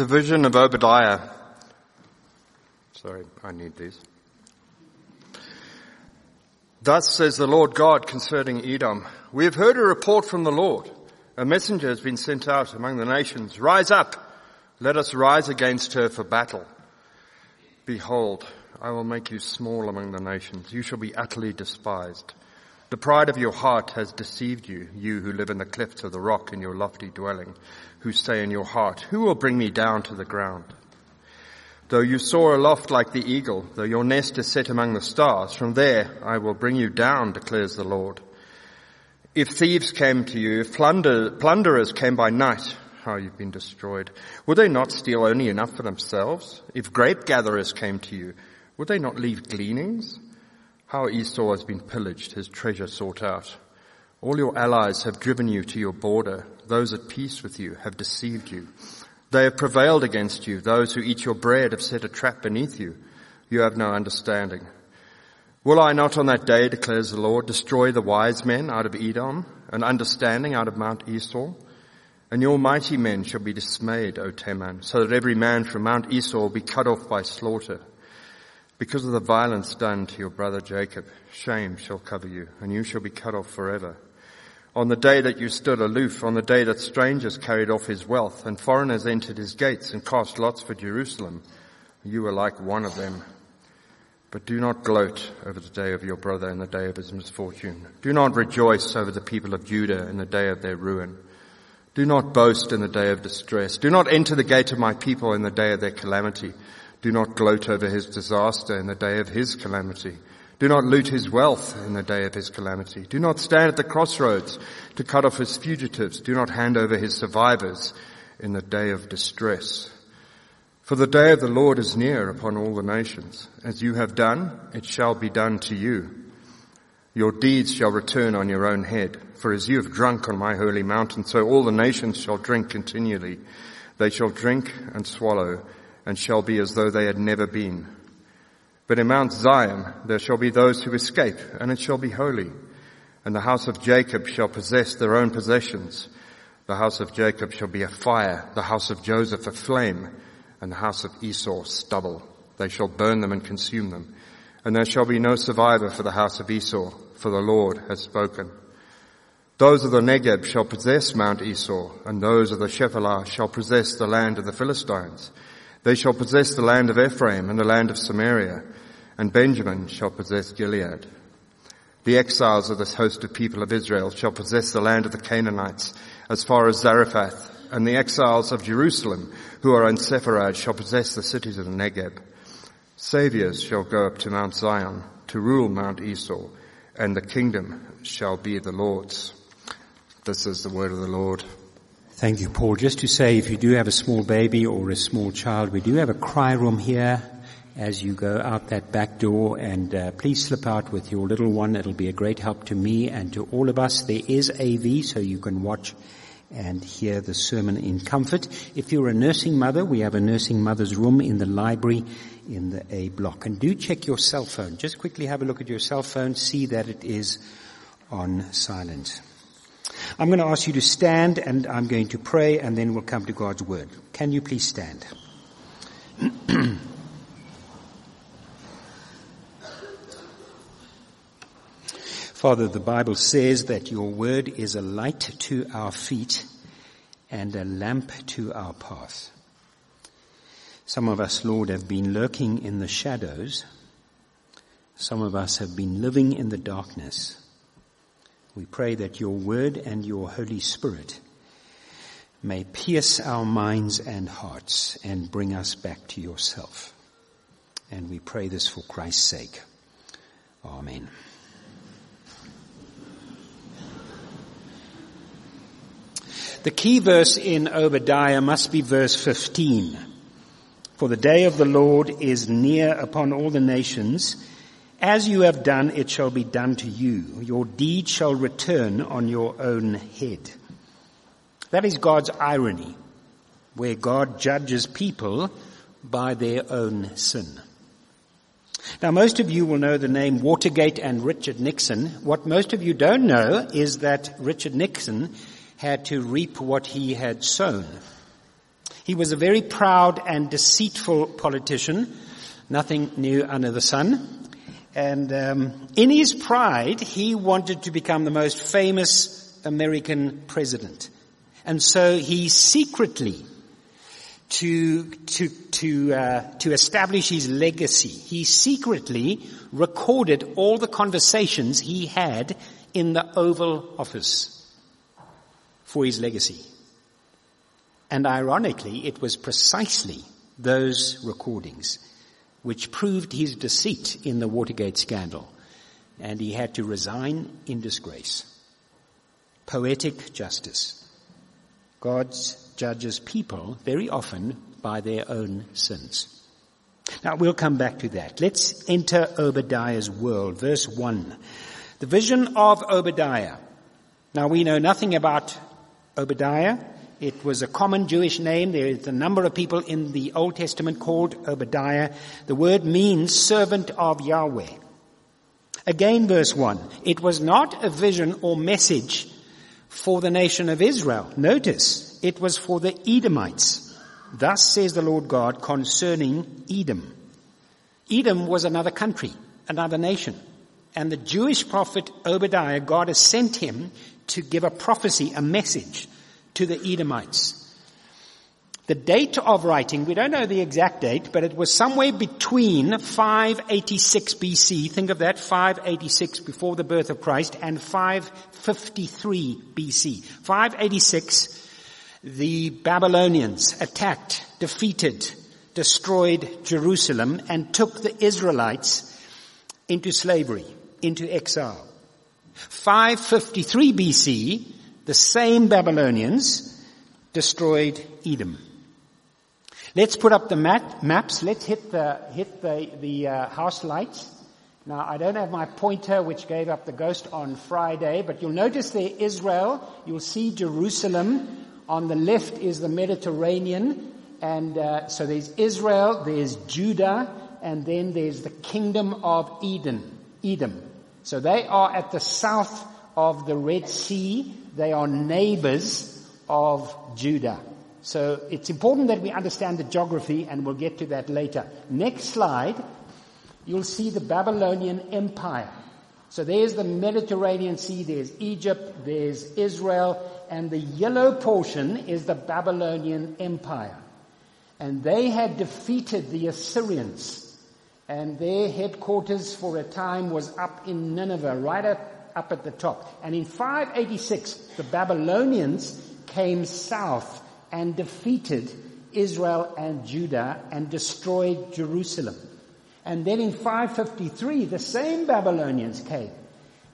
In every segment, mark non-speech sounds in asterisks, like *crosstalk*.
The vision of Obadiah. Sorry, I need these. Thus says the Lord God concerning Edom. We have heard a report from the Lord. A messenger has been sent out among the nations. Rise up. Let us rise against her for battle. Behold, I will make you small among the nations. You shall be utterly despised. The pride of your heart has deceived you, you who live in the clefts of the rock in your lofty dwelling, who say in your heart, who will bring me down to the ground? Though you soar aloft like the eagle, though your nest is set among the stars, from there I will bring you down, declares the Lord. If thieves came to you, if plunder, plunderers came by night, how you've been destroyed. Would they not steal only enough for themselves? If grape gatherers came to you, would they not leave gleanings? How Esau has been pillaged, his treasure sought out. All your allies have driven you to your border. Those at peace with you have deceived you. They have prevailed against you. Those who eat your bread have set a trap beneath you. You have no understanding. Will I not on that day, declares the Lord, destroy the wise men out of Edom and understanding out of Mount Esau? And your mighty men shall be dismayed, O Teman, so that every man from Mount Esau will be cut off by slaughter. Because of the violence done to your brother Jacob, shame shall cover you, and you shall be cut off forever. On the day that you stood aloof, on the day that strangers carried off his wealth, and foreigners entered his gates and cast lots for Jerusalem, you were like one of them. But do not gloat over the day of your brother and the day of his misfortune. Do not rejoice over the people of Judah in the day of their ruin. Do not boast in the day of distress. Do not enter the gate of my people in the day of their calamity. Do not gloat over his disaster in the day of his calamity. Do not loot his wealth in the day of his calamity. Do not stand at the crossroads to cut off his fugitives. Do not hand over his survivors in the day of distress. For the day of the Lord is near upon all the nations. As you have done, it shall be done to you. Your deeds shall return on your own head. For as you have drunk on my holy mountain, so all the nations shall drink continually. They shall drink and swallow and shall be as though they had never been. But in Mount Zion there shall be those who escape, and it shall be holy. And the house of Jacob shall possess their own possessions. The house of Jacob shall be a fire, the house of Joseph a flame, and the house of Esau stubble. They shall burn them and consume them. And there shall be no survivor for the house of Esau, for the Lord has spoken. Those of the Negeb shall possess Mount Esau, and those of the Shephelah shall possess the land of the Philistines. They shall possess the land of Ephraim and the land of Samaria, and Benjamin shall possess Gilead. The exiles of this host of people of Israel shall possess the land of the Canaanites as far as Zarephath, and the exiles of Jerusalem who are in Sepharad shall possess the cities of the Negeb. Saviors shall go up to Mount Zion to rule Mount Esau, and the kingdom shall be the Lord's. This is the word of the Lord. Thank you, Paul. Just to say, if you do have a small baby or a small child, we do have a cry room here as you go out that back door and uh, please slip out with your little one. It'll be a great help to me and to all of us. There is AV so you can watch and hear the sermon in comfort. If you're a nursing mother, we have a nursing mother's room in the library in the A block. And do check your cell phone. Just quickly have a look at your cell phone, see that it is on silent. I'm going to ask you to stand and I'm going to pray and then we'll come to God's word. Can you please stand? *clears throat* Father, the Bible says that your word is a light to our feet and a lamp to our path. Some of us, Lord, have been lurking in the shadows. Some of us have been living in the darkness. We pray that your word and your Holy Spirit may pierce our minds and hearts and bring us back to yourself. And we pray this for Christ's sake. Amen. The key verse in Obadiah must be verse 15. For the day of the Lord is near upon all the nations as you have done, it shall be done to you. Your deed shall return on your own head. That is God's irony, where God judges people by their own sin. Now most of you will know the name Watergate and Richard Nixon. What most of you don't know is that Richard Nixon had to reap what he had sown. He was a very proud and deceitful politician. Nothing new under the sun. And um, in his pride, he wanted to become the most famous American president. And so he secretly, to, to, to, uh, to establish his legacy, he secretly recorded all the conversations he had in the Oval Office for his legacy. And ironically, it was precisely those recordings which proved his deceit in the Watergate scandal. And he had to resign in disgrace. Poetic justice. God judges people very often by their own sins. Now we'll come back to that. Let's enter Obadiah's world. Verse 1. The vision of Obadiah. Now we know nothing about Obadiah. It was a common Jewish name. There is a number of people in the Old Testament called Obadiah. The word means servant of Yahweh. Again, verse 1. It was not a vision or message for the nation of Israel. Notice, it was for the Edomites. Thus says the Lord God concerning Edom. Edom was another country, another nation. And the Jewish prophet Obadiah, God has sent him to give a prophecy, a message to the Edomites. The date of writing, we don't know the exact date, but it was somewhere between 586 BC, think of that, 586 before the birth of Christ, and 553 BC. 586, the Babylonians attacked, defeated, destroyed Jerusalem, and took the Israelites into slavery, into exile. 553 BC, the same Babylonians destroyed Edom. Let's put up the map, maps. Let's hit the, hit the, the uh, house lights. Now, I don't have my pointer, which gave up the ghost on Friday, but you'll notice there Israel. You'll see Jerusalem. On the left is the Mediterranean. And uh, so there's Israel, there's Judah, and then there's the kingdom of Eden, Edom. So they are at the south of the Red Sea. They are neighbors of Judah. So it's important that we understand the geography and we'll get to that later. Next slide, you'll see the Babylonian Empire. So there's the Mediterranean Sea, there's Egypt, there's Israel, and the yellow portion is the Babylonian Empire. And they had defeated the Assyrians. And their headquarters for a time was up in Nineveh, right up, up at the top. And in 586, the Babylonians came south and defeated Israel and Judah and destroyed Jerusalem. And then in 553, the same Babylonians came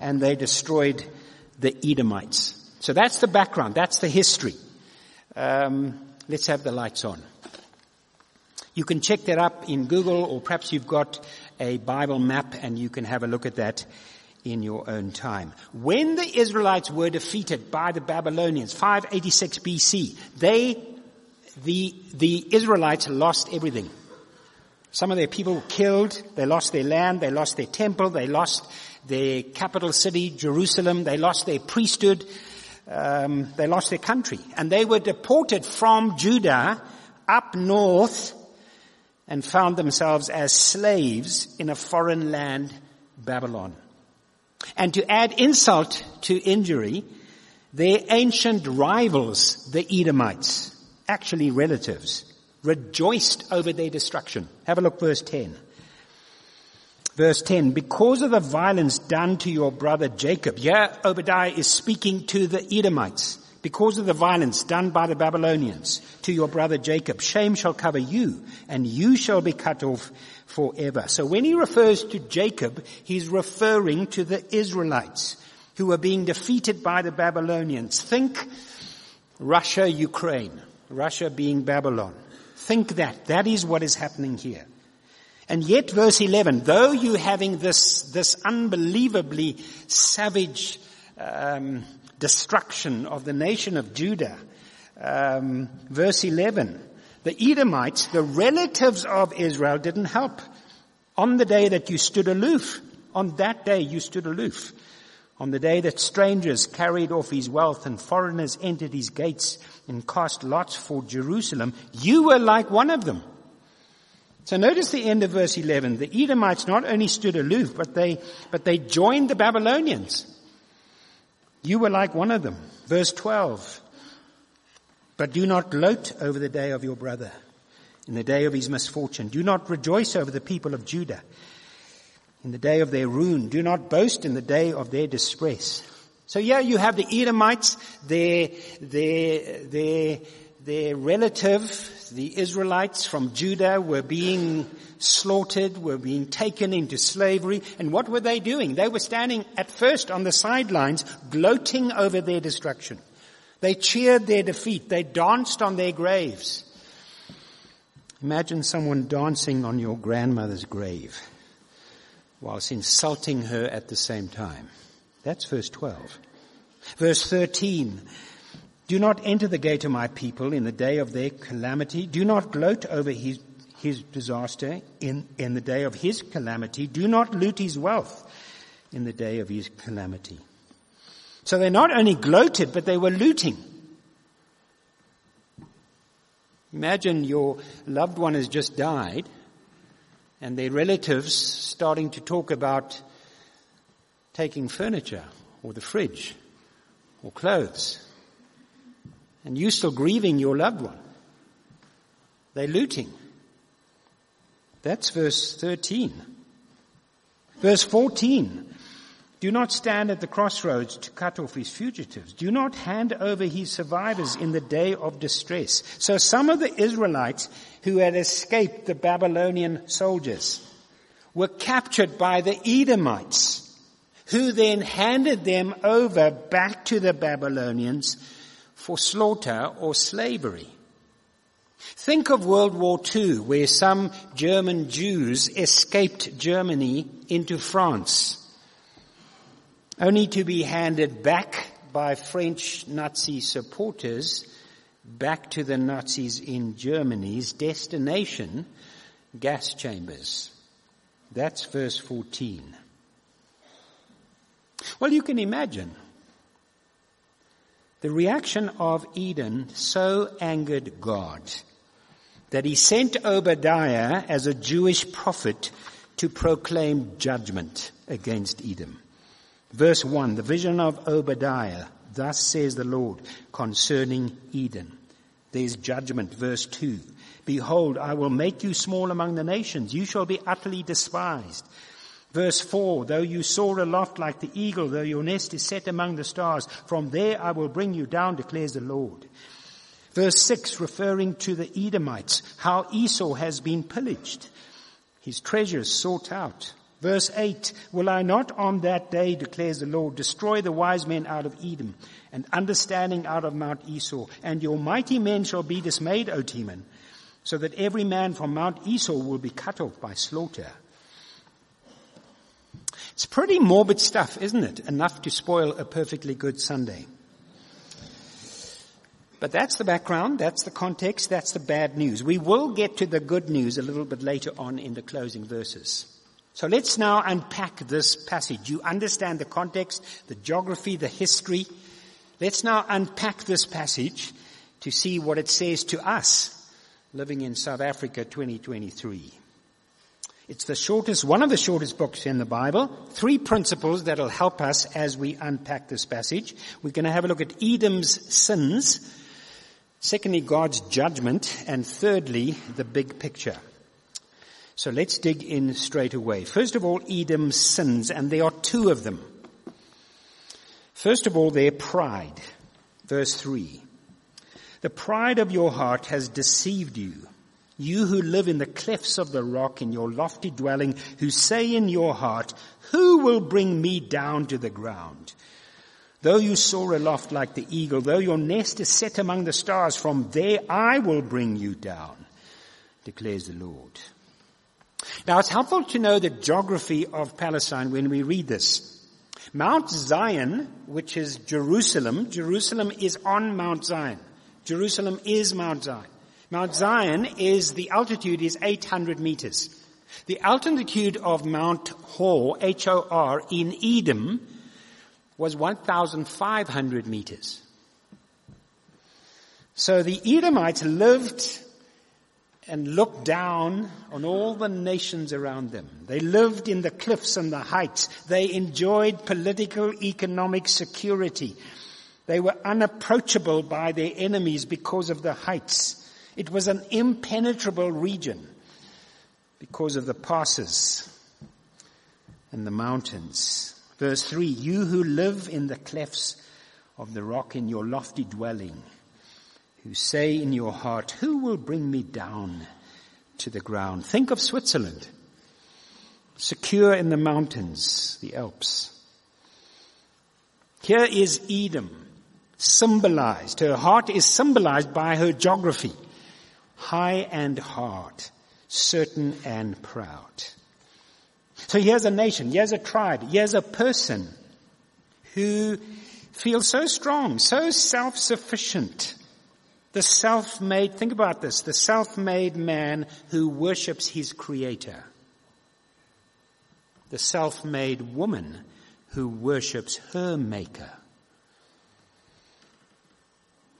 and they destroyed the Edomites. So that's the background. That's the history. Um, let's have the lights on. You can check that up in Google or perhaps you've got a Bible map and you can have a look at that in your own time. When the Israelites were defeated by the Babylonians, 586 BC, they, the, the Israelites lost everything. Some of their people were killed, they lost their land, they lost their temple, they lost their capital city, Jerusalem, they lost their priesthood, um, they lost their country. And they were deported from Judah up north and found themselves as slaves in a foreign land, Babylon. And to add insult to injury, their ancient rivals, the Edomites, actually relatives, rejoiced over their destruction. Have a look verse 10. Verse 10, because of the violence done to your brother Jacob. Yeah, Obadiah is speaking to the Edomites. Because of the violence done by the Babylonians to your brother Jacob, shame shall cover you and you shall be cut off forever. So when he refers to Jacob, he's referring to the Israelites who are being defeated by the Babylonians. Think Russia, Ukraine. Russia being Babylon. Think that. That is what is happening here. And yet verse 11, though you having this, this unbelievably savage, um, destruction of the nation of Judah. Um, verse 11, the Edomites, the relatives of Israel didn't help. On the day that you stood aloof, on that day you stood aloof. On the day that strangers carried off his wealth and foreigners entered his gates and cast lots for Jerusalem, you were like one of them. So notice the end of verse 11. The Edomites not only stood aloof, but they, but they joined the Babylonians. You were like one of them. Verse 12. But do not gloat over the day of your brother, in the day of his misfortune. Do not rejoice over the people of Judah in the day of their ruin. Do not boast in the day of their distress. So yeah, you have the Edomites, their, their, their, their relative, the Israelites from Judah were being slaughtered, were being taken into slavery. And what were they doing? They were standing at first on the sidelines, gloating over their destruction. They cheered their defeat. They danced on their graves. Imagine someone dancing on your grandmother's grave whilst insulting her at the same time. That's verse 12. Verse 13. Do not enter the gate of my people in the day of their calamity. Do not gloat over his, his disaster in, in the day of his calamity. Do not loot his wealth in the day of his calamity. So they not only gloated, but they were looting. Imagine your loved one has just died and their relatives starting to talk about taking furniture or the fridge or clothes. And you still grieving your loved one. They're looting. That's verse 13. Verse 14. Do not stand at the crossroads to cut off his fugitives. Do not hand over his survivors in the day of distress. So some of the Israelites who had escaped the Babylonian soldiers were captured by the Edomites, who then handed them over back to the Babylonians for slaughter or slavery. Think of World War II, where some German Jews escaped Germany into France only to be handed back by French Nazi supporters back to the Nazis in Germany's destination, gas chambers. That's verse 14. Well, you can imagine the reaction of Edom so angered God that he sent Obadiah as a Jewish prophet to proclaim judgment against Edom. Verse 1, the vision of Obadiah. Thus says the Lord concerning Edom. There's judgment. Verse 2. Behold, I will make you small among the nations. You shall be utterly despised. Verse 4, though you soar aloft like the eagle, though your nest is set among the stars, from there I will bring you down, declares the Lord. Verse 6, referring to the Edomites, how Esau has been pillaged, his treasures sought out. Verse 8, Will I not on that day, declares the Lord, destroy the wise men out of Edom and understanding out of Mount Esau, and your mighty men shall be dismayed, O Teman, so that every man from Mount Esau will be cut off by slaughter. It's pretty morbid stuff, isn't it? Enough to spoil a perfectly good Sunday. But that's the background, that's the context, that's the bad news. We will get to the good news a little bit later on in the closing verses. So let's now unpack this passage. You understand the context, the geography, the history. Let's now unpack this passage to see what it says to us living in South Africa 2023. It's the shortest, one of the shortest books in the Bible. Three principles that'll help us as we unpack this passage. We're going to have a look at Edom's sins. Secondly, God's judgment. And thirdly, the big picture. So let's dig in straight away. First of all, Edom's sins, and there are two of them. First of all, their pride. Verse 3. The pride of your heart has deceived you. You who live in the clefts of the rock in your lofty dwelling, who say in your heart, who will bring me down to the ground? Though you soar aloft like the eagle, though your nest is set among the stars, from there I will bring you down, declares the Lord. Now it's helpful to know the geography of Palestine when we read this. Mount Zion, which is Jerusalem, Jerusalem is on Mount Zion. Jerusalem is Mount Zion. Mount Zion is, the altitude is 800 meters. The altitude of Mount Hor, H-O-R, in Edom, was 1,500 meters. So the Edomites lived and looked down on all the nations around them. They lived in the cliffs and the heights. They enjoyed political, economic security. They were unapproachable by their enemies because of the heights. It was an impenetrable region because of the passes and the mountains. Verse 3, you who live in the clefts of the rock in your lofty dwelling, who say in your heart, who will bring me down to the ground? Think of Switzerland, secure in the mountains, the Alps. Here is Edom, symbolized. Her heart is symbolized by her geography. High and hard, certain and proud. So here's a nation, here's a tribe, here's a person who feels so strong, so self-sufficient, the self-made, think about this, the self-made man who worships his creator. The self-made woman who worships her maker.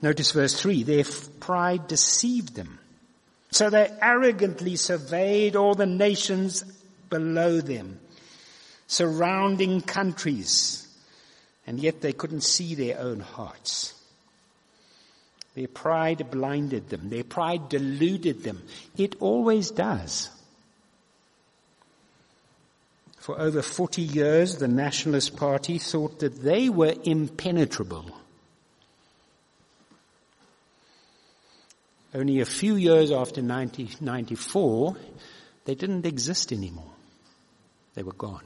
Notice verse 3, their pride deceived them. So they arrogantly surveyed all the nations below them, surrounding countries, and yet they couldn't see their own hearts. Their pride blinded them. Their pride deluded them. It always does. For over 40 years, the Nationalist Party thought that they were impenetrable. Only a few years after 1994, they didn't exist anymore. They were gone.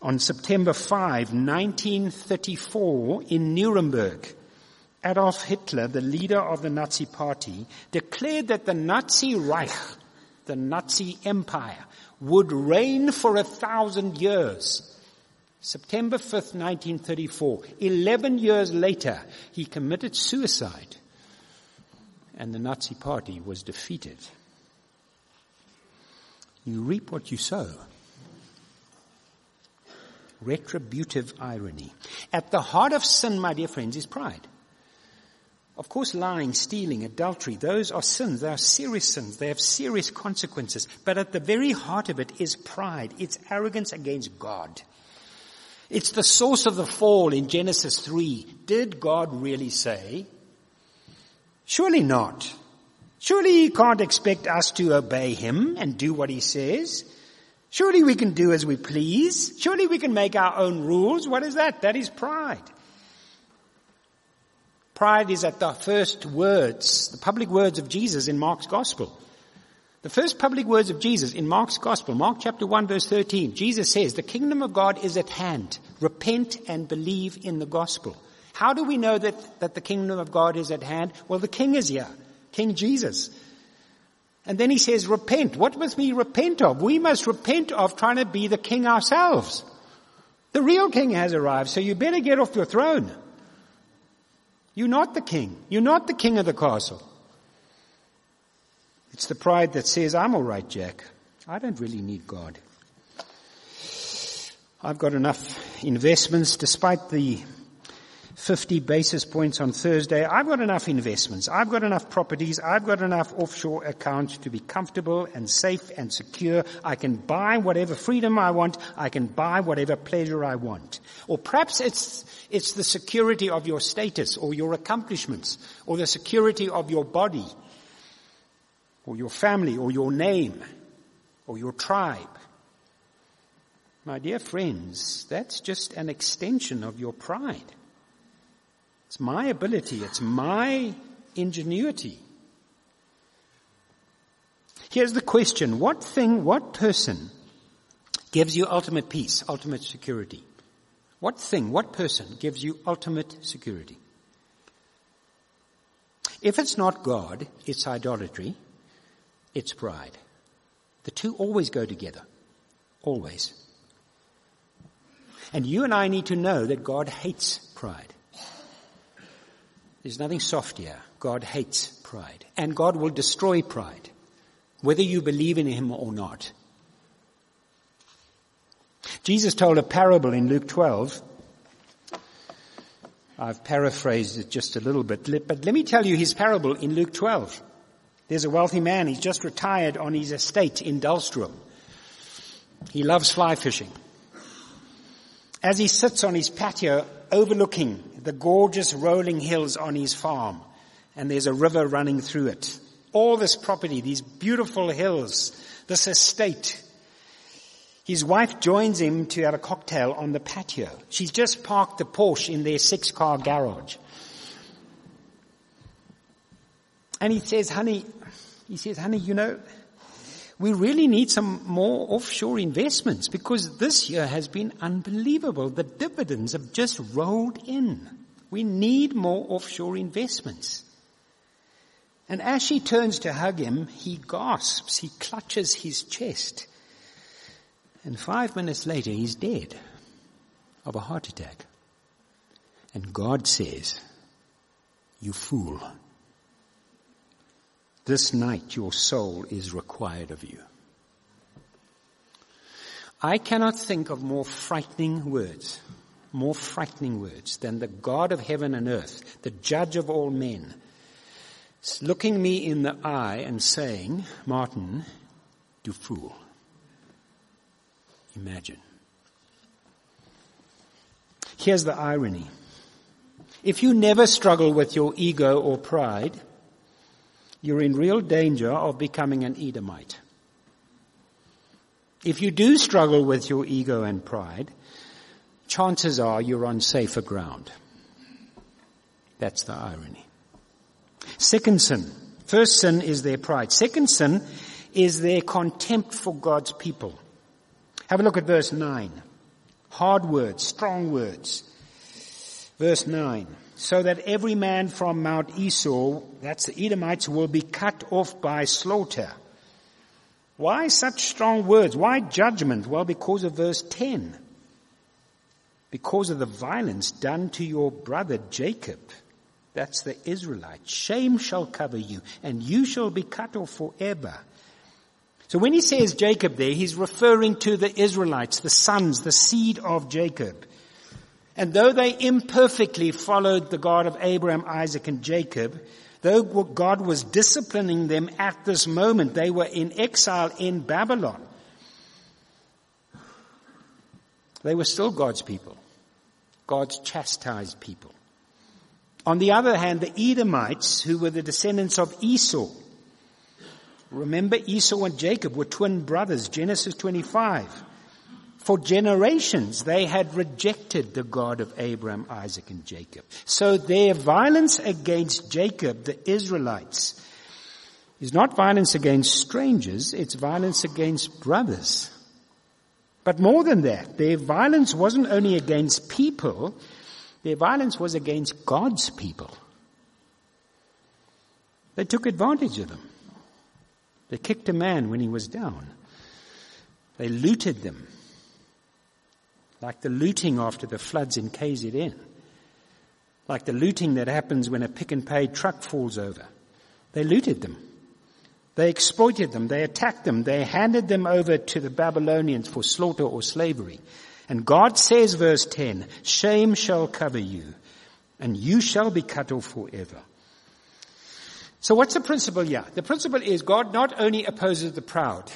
On September 5, 1934, in Nuremberg, Adolf Hitler, the leader of the Nazi party, declared that the Nazi Reich, the Nazi empire, would reign for a thousand years. September 5th, 1934. Eleven years later, he committed suicide and the Nazi party was defeated. You reap what you sow. Retributive irony. At the heart of sin, my dear friends, is pride. Of course, lying, stealing, adultery, those are sins. They are serious sins. They have serious consequences. But at the very heart of it is pride. It's arrogance against God. It's the source of the fall in Genesis 3. Did God really say? Surely not. Surely he can't expect us to obey him and do what he says. Surely we can do as we please. Surely we can make our own rules. What is that? That is pride. Pride is at the first words, the public words of Jesus in Mark's gospel. The first public words of Jesus in Mark's gospel, Mark chapter 1 verse 13, Jesus says, the kingdom of God is at hand. Repent and believe in the gospel. How do we know that, that the kingdom of God is at hand? Well, the king is here. King Jesus. And then he says, repent. What must we repent of? We must repent of trying to be the king ourselves. The real king has arrived, so you better get off your throne. You're not the king. You're not the king of the castle. It's the pride that says, I'm alright, Jack. I don't really need God. I've got enough investments despite the 50 basis points on Thursday. I've got enough investments. I've got enough properties. I've got enough offshore accounts to be comfortable and safe and secure. I can buy whatever freedom I want. I can buy whatever pleasure I want. Or perhaps it's, it's the security of your status or your accomplishments or the security of your body or your family or your name or your tribe. My dear friends, that's just an extension of your pride. It's my ability. It's my ingenuity. Here's the question. What thing, what person gives you ultimate peace, ultimate security? What thing, what person gives you ultimate security? If it's not God, it's idolatry, it's pride. The two always go together. Always. And you and I need to know that God hates pride. There's nothing soft here. God hates pride. And God will destroy pride, whether you believe in Him or not. Jesus told a parable in Luke 12. I've paraphrased it just a little bit, but let me tell you his parable in Luke 12. There's a wealthy man, he's just retired on his estate in Dullstroom. He loves fly fishing. As he sits on his patio overlooking the gorgeous rolling hills on his farm, and there's a river running through it. All this property, these beautiful hills, this estate. His wife joins him to have a cocktail on the patio. She's just parked the Porsche in their six car garage. And he says, honey, he says, honey, you know, we really need some more offshore investments because this year has been unbelievable. The dividends have just rolled in. We need more offshore investments. And as she turns to hug him, he gasps, he clutches his chest. And five minutes later, he's dead of a heart attack. And God says, you fool. This night your soul is required of you. I cannot think of more frightening words, more frightening words than the God of heaven and earth, the judge of all men, looking me in the eye and saying, Martin, du fool. Imagine. Here's the irony. If you never struggle with your ego or pride, you're in real danger of becoming an Edomite. If you do struggle with your ego and pride, chances are you're on safer ground. That's the irony. Second sin. First sin is their pride. Second sin is their contempt for God's people. Have a look at verse 9. Hard words, strong words. Verse 9 so that every man from Mount Esau, that's the Edomites, will be cut off by slaughter. Why such strong words? Why judgment? Well, because of verse 10. Because of the violence done to your brother Jacob. That's the Israelites. Shame shall cover you, and you shall be cut off forever. So when he says Jacob there, he's referring to the Israelites, the sons, the seed of Jacob. And though they imperfectly followed the God of Abraham, Isaac, and Jacob, though God was disciplining them at this moment, they were in exile in Babylon. They were still God's people. God's chastised people. On the other hand, the Edomites, who were the descendants of Esau, remember Esau and Jacob were twin brothers, Genesis 25. For generations they had rejected the God of Abraham, Isaac, and Jacob. So their violence against Jacob, the Israelites, is not violence against strangers, it's violence against brothers. But more than that, their violence wasn't only against people, their violence was against God's people. They took advantage of them. They kicked a man when he was down. They looted them like the looting after the floods in KZN, like the looting that happens when a Pick n Pay truck falls over. They looted them. They exploited them. They attacked them. They handed them over to the Babylonians for slaughter or slavery. And God says, verse 10, shame shall cover you and you shall be cut off forever. So what's the principle here? The principle is God not only opposes the proud,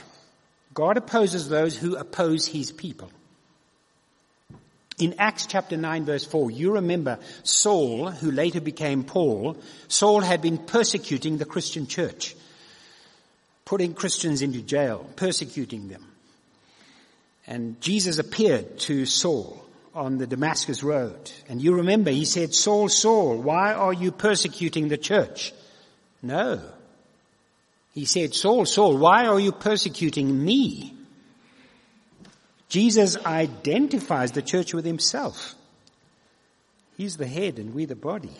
God opposes those who oppose his people. In Acts chapter 9 verse 4, you remember Saul, who later became Paul, Saul had been persecuting the Christian church, putting Christians into jail, persecuting them. And Jesus appeared to Saul on the Damascus road. And you remember he said, Saul, Saul, why are you persecuting the church? No. He said, Saul, Saul, why are you persecuting me? Jesus identifies the church with himself. He's the head and we the body.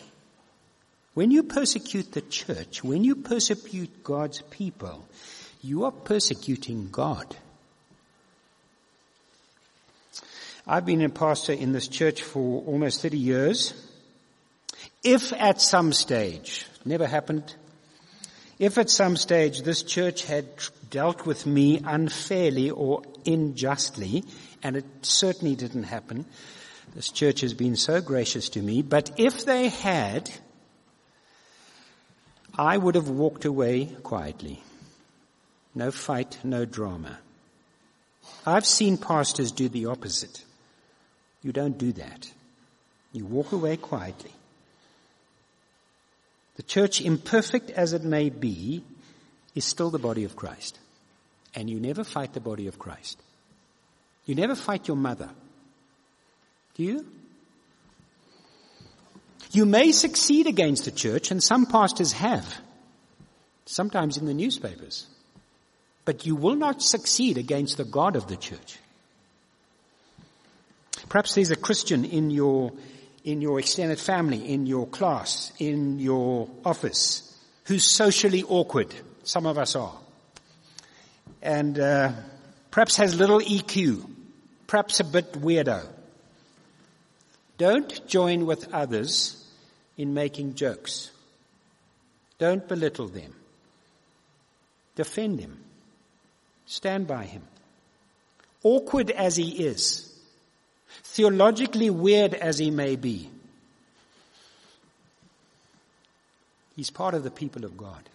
When you persecute the church, when you persecute God's people, you are persecuting God. I've been a pastor in this church for almost 30 years. If at some stage, never happened, If at some stage this church had dealt with me unfairly or unjustly, and it certainly didn't happen, this church has been so gracious to me, but if they had, I would have walked away quietly. No fight, no drama. I've seen pastors do the opposite. You don't do that. You walk away quietly. The church, imperfect as it may be, is still the body of Christ. And you never fight the body of Christ. You never fight your mother. Do you? You may succeed against the church, and some pastors have, sometimes in the newspapers. But you will not succeed against the God of the church. Perhaps there's a Christian in your in your extended family, in your class, in your office, who's socially awkward. Some of us are. And uh, perhaps has little EQ, perhaps a bit weirdo. Don't join with others in making jokes. Don't belittle them. Defend him. Stand by him. Awkward as he is, theologically weird as he may be, he's part of the people of God.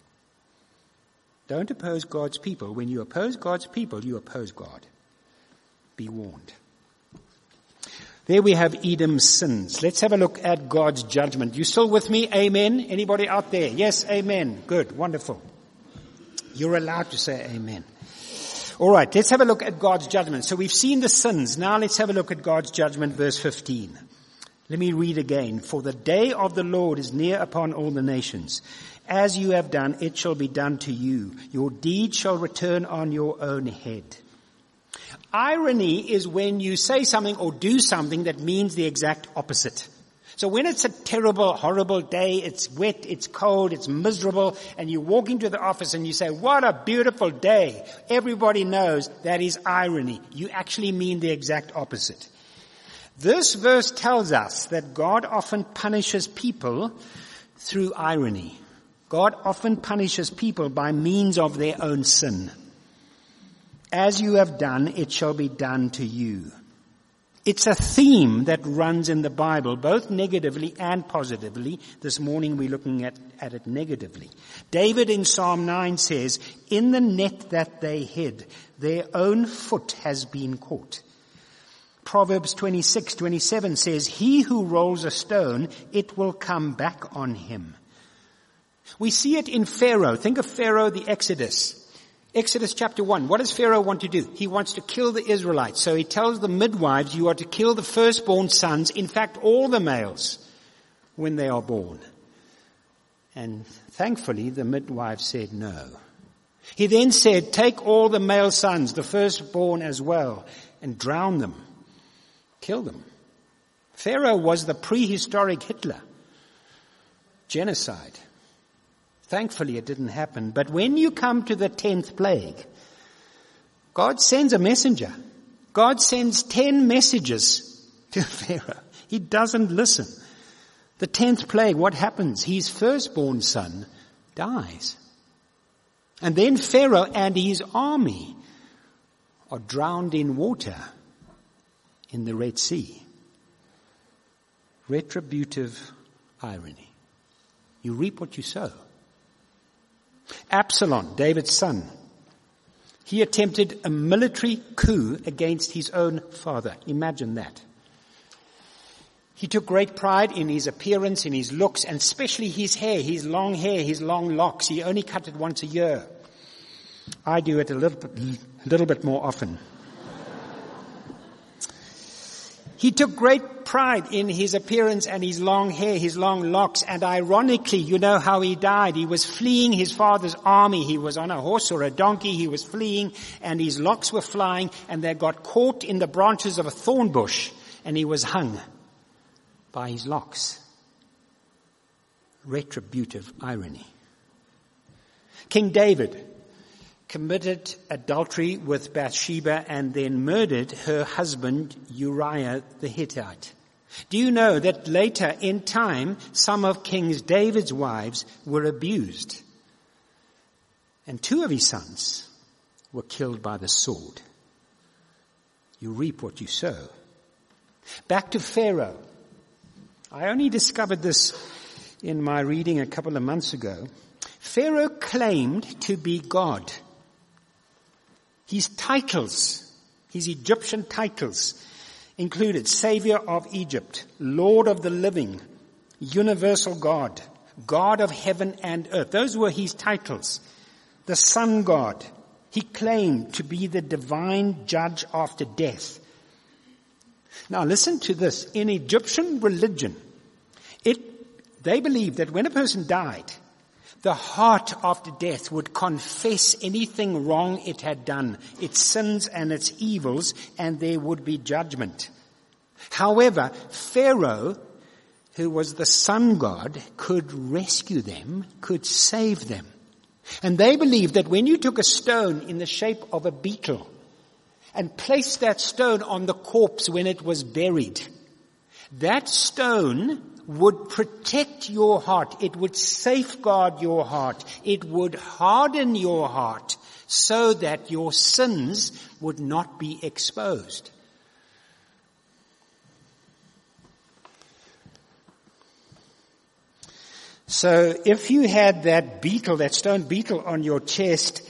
Don't oppose God's people. When you oppose God's people, you oppose God. Be warned. There we have Edom's sins. Let's have a look at God's judgment. You still with me? Amen. Anybody out there? Yes, amen. Good, wonderful. You're allowed to say amen. All right, let's have a look at God's judgment. So we've seen the sins. Now let's have a look at God's judgment, verse 15. Let me read again. For the day of the Lord is near upon all the nations. As you have done, it shall be done to you. Your deed shall return on your own head. Irony is when you say something or do something that means the exact opposite. So when it's a terrible, horrible day, it's wet, it's cold, it's miserable, and you walk into the office and you say, what a beautiful day. Everybody knows that is irony. You actually mean the exact opposite. This verse tells us that God often punishes people through irony. God often punishes people by means of their own sin. As you have done, it shall be done to you. It's a theme that runs in the Bible, both negatively and positively. This morning we're looking at, at it negatively. David in Psalm 9 says, in the net that they hid, their own foot has been caught. Proverbs 26, 27 says, he who rolls a stone, it will come back on him. We see it in Pharaoh. Think of Pharaoh, the Exodus. Exodus chapter 1. What does Pharaoh want to do? He wants to kill the Israelites. So he tells the midwives, you are to kill the firstborn sons, in fact all the males, when they are born. And thankfully the midwife said no. He then said, take all the male sons, the firstborn as well, and drown them. Kill them. Pharaoh was the prehistoric Hitler. Genocide. Thankfully it didn't happen. But when you come to the tenth plague, God sends a messenger. God sends ten messages to *laughs* Pharaoh. He doesn't listen. The tenth plague, what happens? His firstborn son dies. And then Pharaoh and his army are drowned in water in the Red Sea. Retributive irony. You reap what you sow. Absalom, David's son, he attempted a military coup against his own father. Imagine that. He took great pride in his appearance, in his looks, and especially his hair, his long hair, his long locks. He only cut it once a year. I do it a little bit, a little bit more often. He took great pride in his appearance and his long hair, his long locks, and ironically, you know how he died. He was fleeing his father's army. He was on a horse or a donkey. He was fleeing and his locks were flying and they got caught in the branches of a thorn bush and he was hung by his locks. Retributive irony. King David, committed adultery with Bathsheba and then murdered her husband Uriah the Hittite. Do you know that later in time, some of King David's wives were abused? And two of his sons were killed by the sword. You reap what you sow. Back to Pharaoh. I only discovered this in my reading a couple of months ago. Pharaoh claimed to be God. His titles, his Egyptian titles, included Savior of Egypt, Lord of the living, Universal God, God of heaven and earth. Those were his titles. The Sun God. He claimed to be the divine judge after death. Now listen to this. In Egyptian religion, it, they believed that when a person died, the heart after death would confess anything wrong it had done, its sins and its evils, and there would be judgment. However, Pharaoh, who was the sun god, could rescue them, could save them. And they believed that when you took a stone in the shape of a beetle and placed that stone on the corpse when it was buried, that stone would protect your heart. It would safeguard your heart. It would harden your heart so that your sins would not be exposed. So if you had that beetle, that stone beetle on your chest,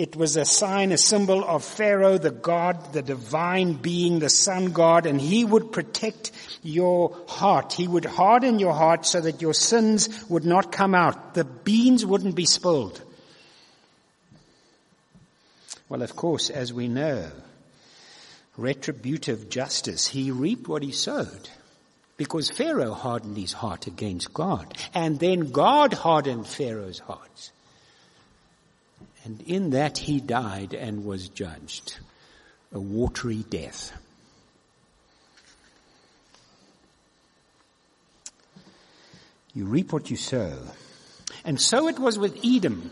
it was a sign, a symbol of Pharaoh, the God, the divine being, the sun God, and he would protect your heart. He would harden your heart so that your sins would not come out. The beans wouldn't be spilled. Well, of course, as we know, retributive justice, he reaped what he sowed. Because Pharaoh hardened his heart against God. And then God hardened Pharaoh's heart. And in that he died and was judged. A watery death. You reap what you sow. And so it was with Edom.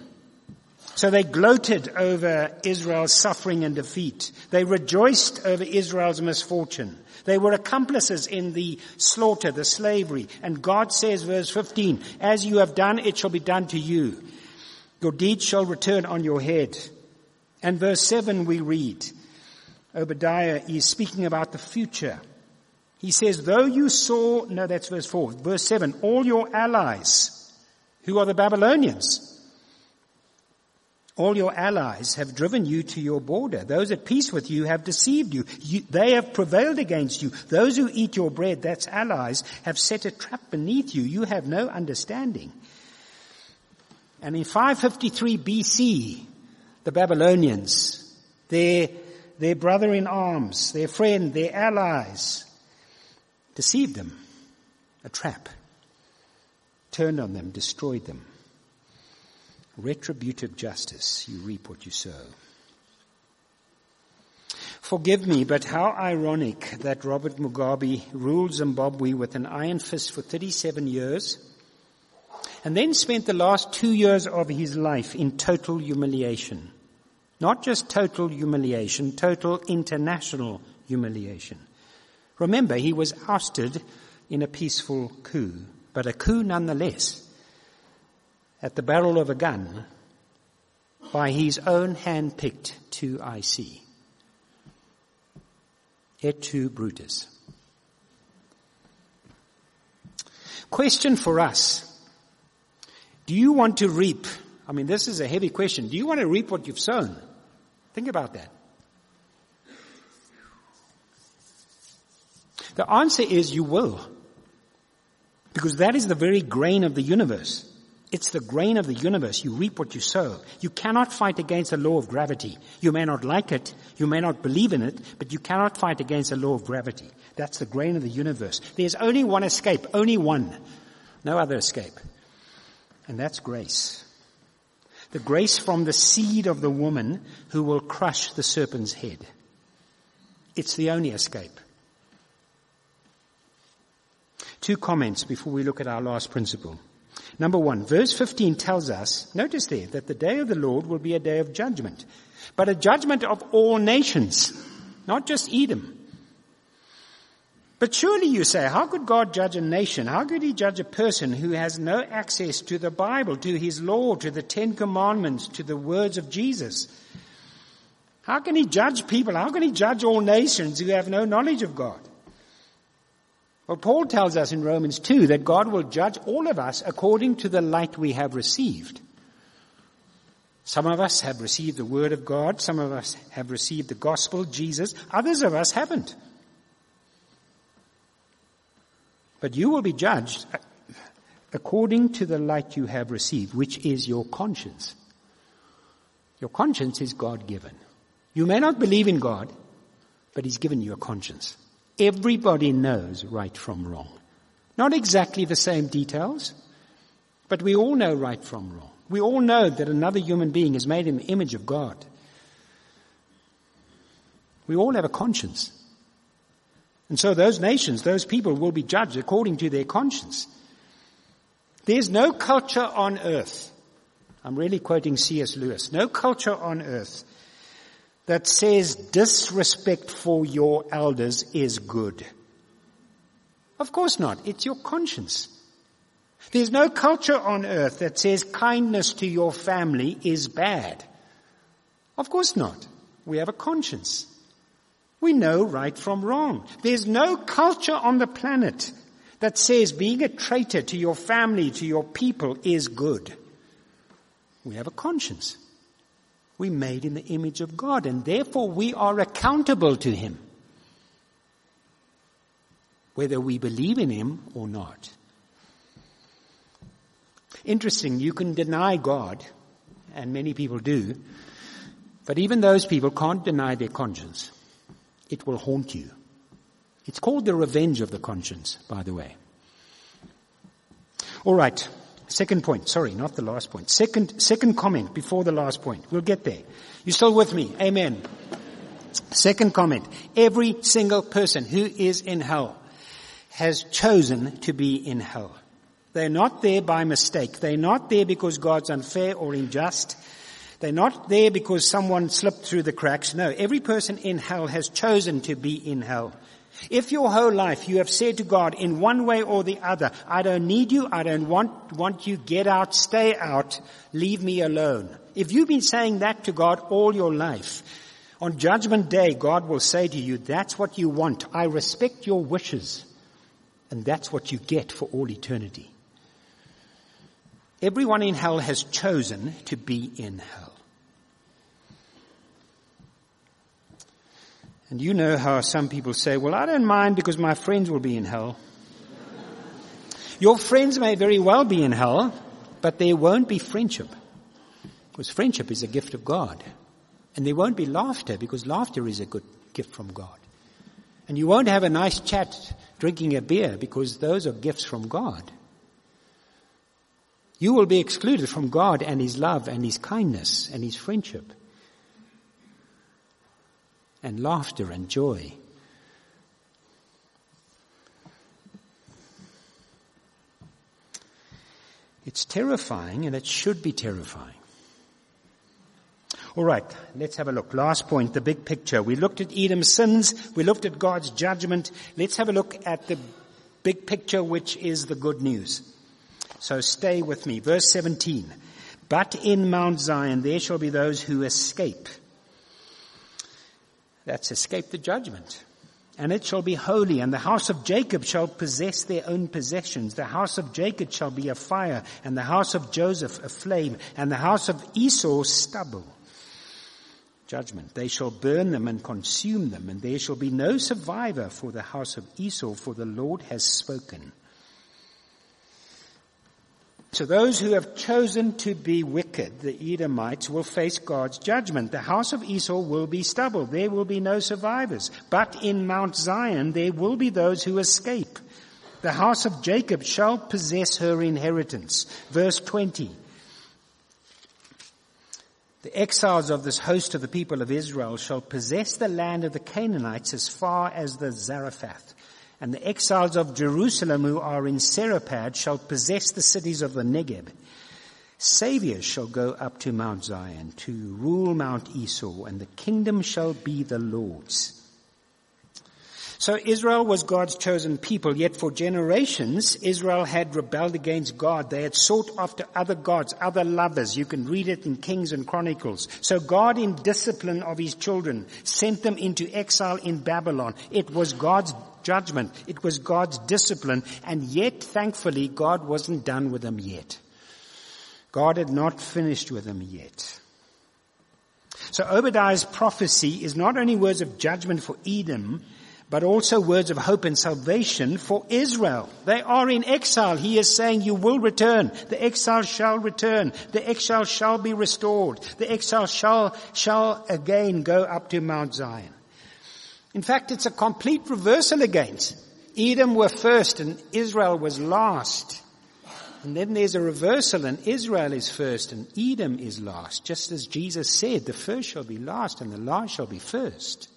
So they gloated over Israel's suffering and defeat. They rejoiced over Israel's misfortune. They were accomplices in the slaughter, the slavery. And God says, verse 15, as you have done, it shall be done to you. Your deeds shall return on your head. And verse 7 we read, Obadiah is speaking about the future. He says, though you saw, no, that's verse 4. Verse 7, all your allies, who are the Babylonians, all your allies have driven you to your border. Those at peace with you have deceived you. you. They have prevailed against you. Those who eat your bread, that's allies, have set a trap beneath you. You have no understanding. And in 553 BC, the Babylonians, their, their brother in arms, their friend, their allies, deceived them. A trap. Turned on them, destroyed them. Retributive justice. You reap what you sow. Forgive me, but how ironic that Robert Mugabe ruled Zimbabwe with an iron fist for 37 years and then spent the last two years of his life in total humiliation. Not just total humiliation, total international humiliation. Remember, he was ousted in a peaceful coup, but a coup nonetheless, at the barrel of a gun, by his own hand-picked 2IC. Et tu, Brutus. Question for us. Do you want to reap? I mean, this is a heavy question. Do you want to reap what you've sown? Think about that. The answer is you will. Because that is the very grain of the universe. It's the grain of the universe. You reap what you sow. You cannot fight against the law of gravity. You may not like it, you may not believe in it, but you cannot fight against the law of gravity. That's the grain of the universe. There's only one escape, only one. No other escape. And that's grace. The grace from the seed of the woman who will crush the serpent's head. It's the only escape. Two comments before we look at our last principle. Number one, verse 15 tells us, notice there, that the day of the Lord will be a day of judgment, but a judgment of all nations, not just Edom. But surely you say, how could God judge a nation? How could he judge a person who has no access to the Bible, to his law, to the Ten Commandments, to the words of Jesus? How can he judge people? How can he judge all nations who have no knowledge of God? Well, Paul tells us in Romans 2 that God will judge all of us according to the light we have received. Some of us have received the Word of God. Some of us have received the gospel, Jesus. Others of us haven't. But you will be judged according to the light you have received, which is your conscience. Your conscience is God given. You may not believe in God, but He's given you a conscience. Everybody knows right from wrong. Not exactly the same details, but we all know right from wrong. We all know that another human being is made in the image of God. We all have a conscience. And so those nations, those people will be judged according to their conscience. There's no culture on earth. I'm really quoting C.S. Lewis. No culture on earth that says disrespect for your elders is good. Of course not. It's your conscience. There's no culture on earth that says kindness to your family is bad. Of course not. We have a conscience. We know right from wrong. There's no culture on the planet that says being a traitor to your family, to your people is good. We have a conscience. We're made in the image of God and therefore we are accountable to Him. Whether we believe in Him or not. Interesting, you can deny God, and many people do, but even those people can't deny their conscience it will haunt you. It's called the revenge of the conscience, by the way. All right. Second point. Sorry, not the last point. Second, second comment before the last point. We'll get there. You still with me? Amen. Second comment. Every single person who is in hell has chosen to be in hell. They're not there by mistake. They're not there because God's unfair or unjust. They're not there because someone slipped through the cracks. No, every person in hell has chosen to be in hell. If your whole life you have said to God in one way or the other, I don't need you, I don't want, want you, get out, stay out, leave me alone. If you've been saying that to God all your life, on judgment day, God will say to you, that's what you want. I respect your wishes. And that's what you get for all eternity. Everyone in hell has chosen to be in hell. And you know how some people say, well, I don't mind because my friends will be in hell. Your friends may very well be in hell, but there won't be friendship. Because friendship is a gift of God. And there won't be laughter because laughter is a good gift from God. And you won't have a nice chat drinking a beer because those are gifts from God. You will be excluded from God and His love and His kindness and His friendship. And laughter and joy. It's terrifying and it should be terrifying. All right, let's have a look. Last point, the big picture. We looked at Edom's sins. We looked at God's judgment. Let's have a look at the big picture, which is the good news. So stay with me. Verse 17. But in Mount Zion there shall be those who escape. That's escaped the judgment. And it shall be holy, and the house of Jacob shall possess their own possessions. The house of Jacob shall be a fire, and the house of Joseph a flame, and the house of Esau stubble. Judgment. They shall burn them and consume them, and there shall be no survivor for the house of Esau, for the Lord has spoken. So those who have chosen to be wicked, the Edomites, will face God's judgment. The house of Esau will be stubble. There will be no survivors. But in Mount Zion there will be those who escape. The house of Jacob shall possess her inheritance. Verse 20. The exiles of this host of the people of Israel shall possess the land of the Canaanites as far as the Zarephath and the exiles of Jerusalem who are in Zarephath shall possess the cities of the Negeb. Saviors shall go up to Mount Zion to rule Mount Esau, and the kingdom shall be the Lord's. So Israel was God's chosen people, yet for generations Israel had rebelled against God. They had sought after other gods, other lovers. You can read it in Kings and Chronicles. So God in discipline of his children sent them into exile in Babylon. It was God's judgment. It was God's discipline. And yet, thankfully, God wasn't done with them yet. God had not finished with them yet. So Obadiah's prophecy is not only words of judgment for Edom, but also words of hope and salvation for Israel. They are in exile. He is saying, you will return. The exile shall return. The exile shall be restored. The exile shall, shall again go up to Mount Zion. In fact, it's a complete reversal against. Edom were first and Israel was last. And then there's a reversal and Israel is first and Edom is last. Just as Jesus said, the first shall be last and the last shall be first.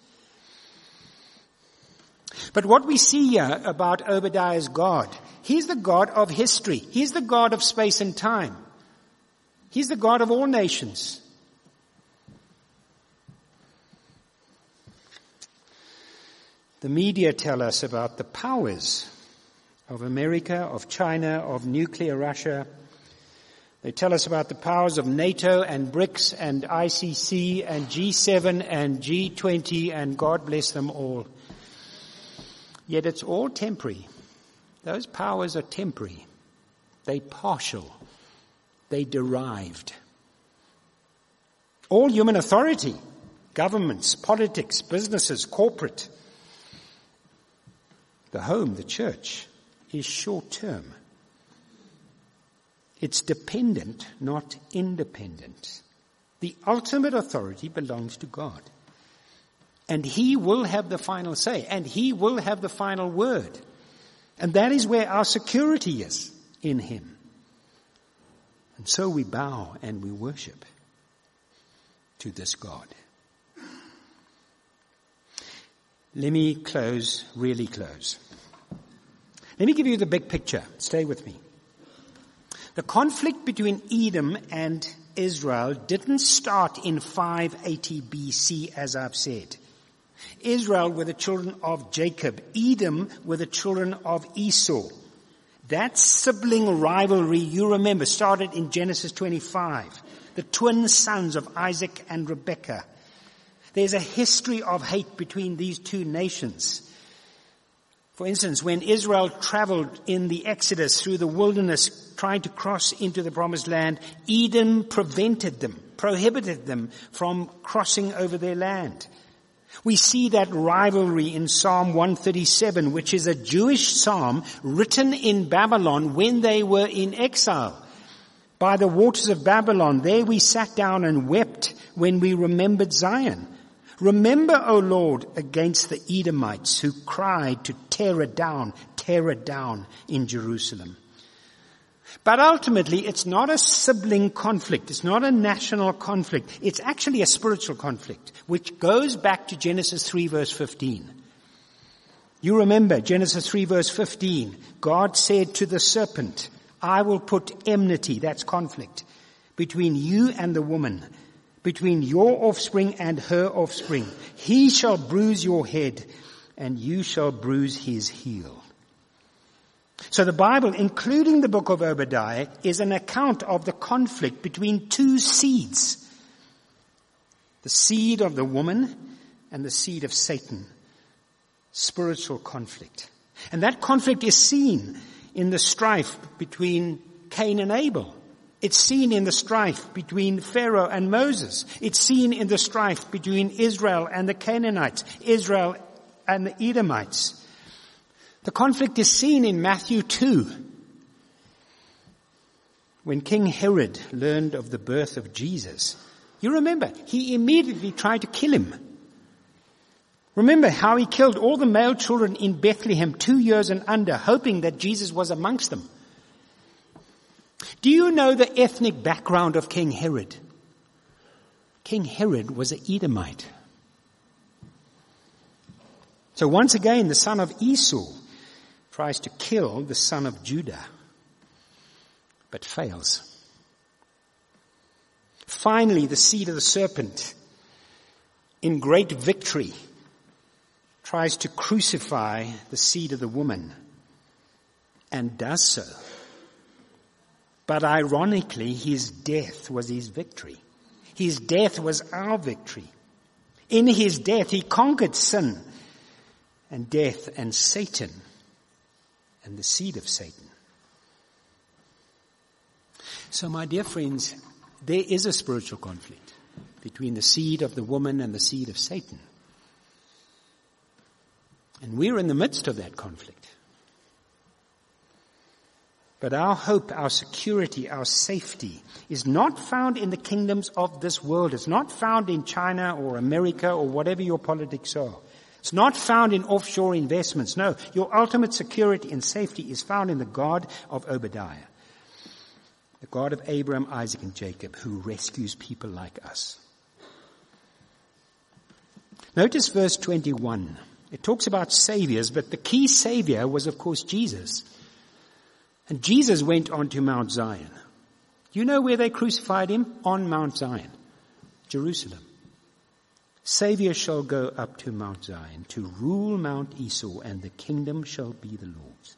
But what we see here about Obadiah's God, he's the God of history. He's the God of space and time. He's the God of all nations. The media tell us about the powers of America, of China, of nuclear Russia. They tell us about the powers of NATO and BRICS and ICC and G7 and G20 and God bless them all. Yet it's all temporary. Those powers are temporary. They partial. They derived. All human authority, governments, politics, businesses, corporate, the home, the church, is short term. It's dependent, not independent. The ultimate authority belongs to God. And He will have the final say, and He will have the final word. And that is where our security is in Him. And so we bow and we worship to this God. Let me close, really close. Let me give you the big picture. Stay with me. The conflict between Edom and Israel didn't start in 580 BC as I've said. Israel were the children of Jacob. Edom were the children of Esau. That sibling rivalry, you remember, started in Genesis 25. The twin sons of Isaac and Rebekah. There's a history of hate between these two nations. For instance, when Israel traveled in the Exodus through the wilderness trying to cross into the promised land, Edom prevented them, prohibited them from crossing over their land. We see that rivalry in Psalm 137, which is a Jewish psalm written in Babylon when they were in exile. By the waters of Babylon, there we sat down and wept when we remembered Zion. Remember, O Lord, against the Edomites who cried to tear it down, tear it down in Jerusalem. But ultimately, it's not a sibling conflict. It's not a national conflict. It's actually a spiritual conflict, which goes back to Genesis 3 verse 15. You remember Genesis 3 verse 15. God said to the serpent, I will put enmity, that's conflict, between you and the woman, between your offspring and her offspring. He shall bruise your head and you shall bruise his heel. So the Bible, including the book of Obadiah, is an account of the conflict between two seeds. The seed of the woman and the seed of Satan. Spiritual conflict. And that conflict is seen in the strife between Cain and Abel. It's seen in the strife between Pharaoh and Moses. It's seen in the strife between Israel and the Canaanites, Israel and the Edomites. The conflict is seen in Matthew 2. When King Herod learned of the birth of Jesus, you remember, he immediately tried to kill him. Remember how he killed all the male children in Bethlehem two years and under, hoping that Jesus was amongst them. Do you know the ethnic background of King Herod? King Herod was an Edomite. So once again, the son of Esau tries to kill the son of Judah, but fails. Finally, the seed of the serpent, in great victory, tries to crucify the seed of the woman and does so. But ironically, his death was his victory. His death was our victory. In his death, he conquered sin and death and Satan and the seed of Satan. So my dear friends, there is a spiritual conflict between the seed of the woman and the seed of Satan. And we're in the midst of that conflict. But our hope, our security, our safety is not found in the kingdoms of this world. It's not found in China or America or whatever your politics are. It's not found in offshore investments. No, your ultimate security and safety is found in the God of Obadiah. The God of Abraham, Isaac, and Jacob who rescues people like us. Notice verse 21. It talks about saviors, but the key savior was of course Jesus. And Jesus went on to Mount Zion. You know where they crucified him? On Mount Zion, Jerusalem. Savior shall go up to Mount Zion to rule Mount Esau and the kingdom shall be the Lord's.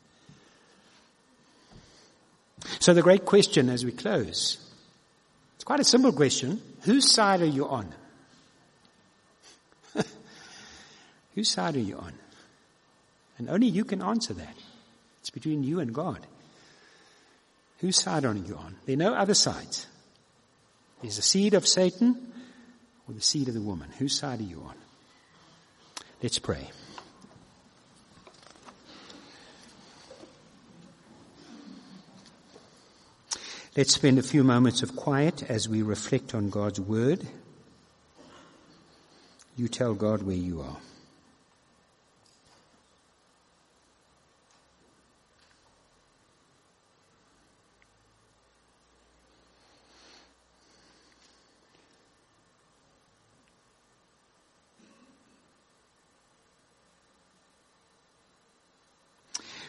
So the great question as we close, it's quite a simple question. Whose side are you on? *laughs* Whose side are you on? And only you can answer that. It's between you and God. Whose side are you on? There are no other sides. There's the seed of Satan or the seed of the woman. Whose side are you on? Let's pray. Let's spend a few moments of quiet as we reflect on God's word. You tell God where you are.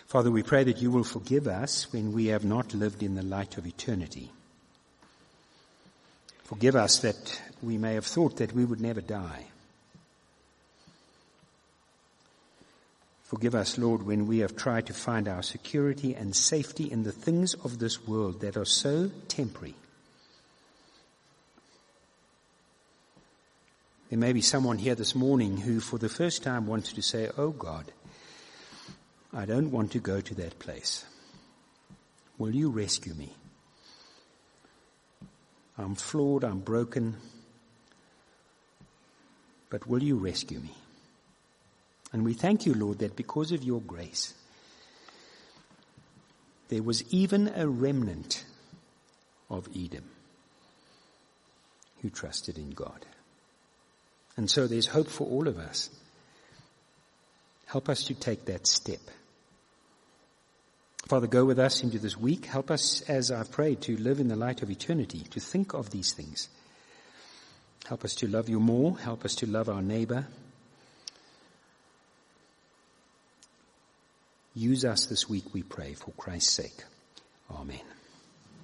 Father, we pray that you will forgive us when we have not lived in the light of eternity. Forgive us that we may have thought that we would never die. Forgive us, Lord, when we have tried to find our security and safety in the things of this world that are so temporary. There may be someone here this morning who for the first time wanted to say, Oh God, I don't want to go to that place. Will you rescue me? I'm flawed, I'm broken, but will you rescue me? And we thank you, Lord, that because of your grace, there was even a remnant of Edom who trusted in God. And so there's hope for all of us. Help us to take that step. Father, go with us into this week. Help us, as I've prayed, to live in the light of eternity, to think of these things. Help us to love you more. Help us to love our neighbor. Use us this week, we pray, for Christ's sake. Amen.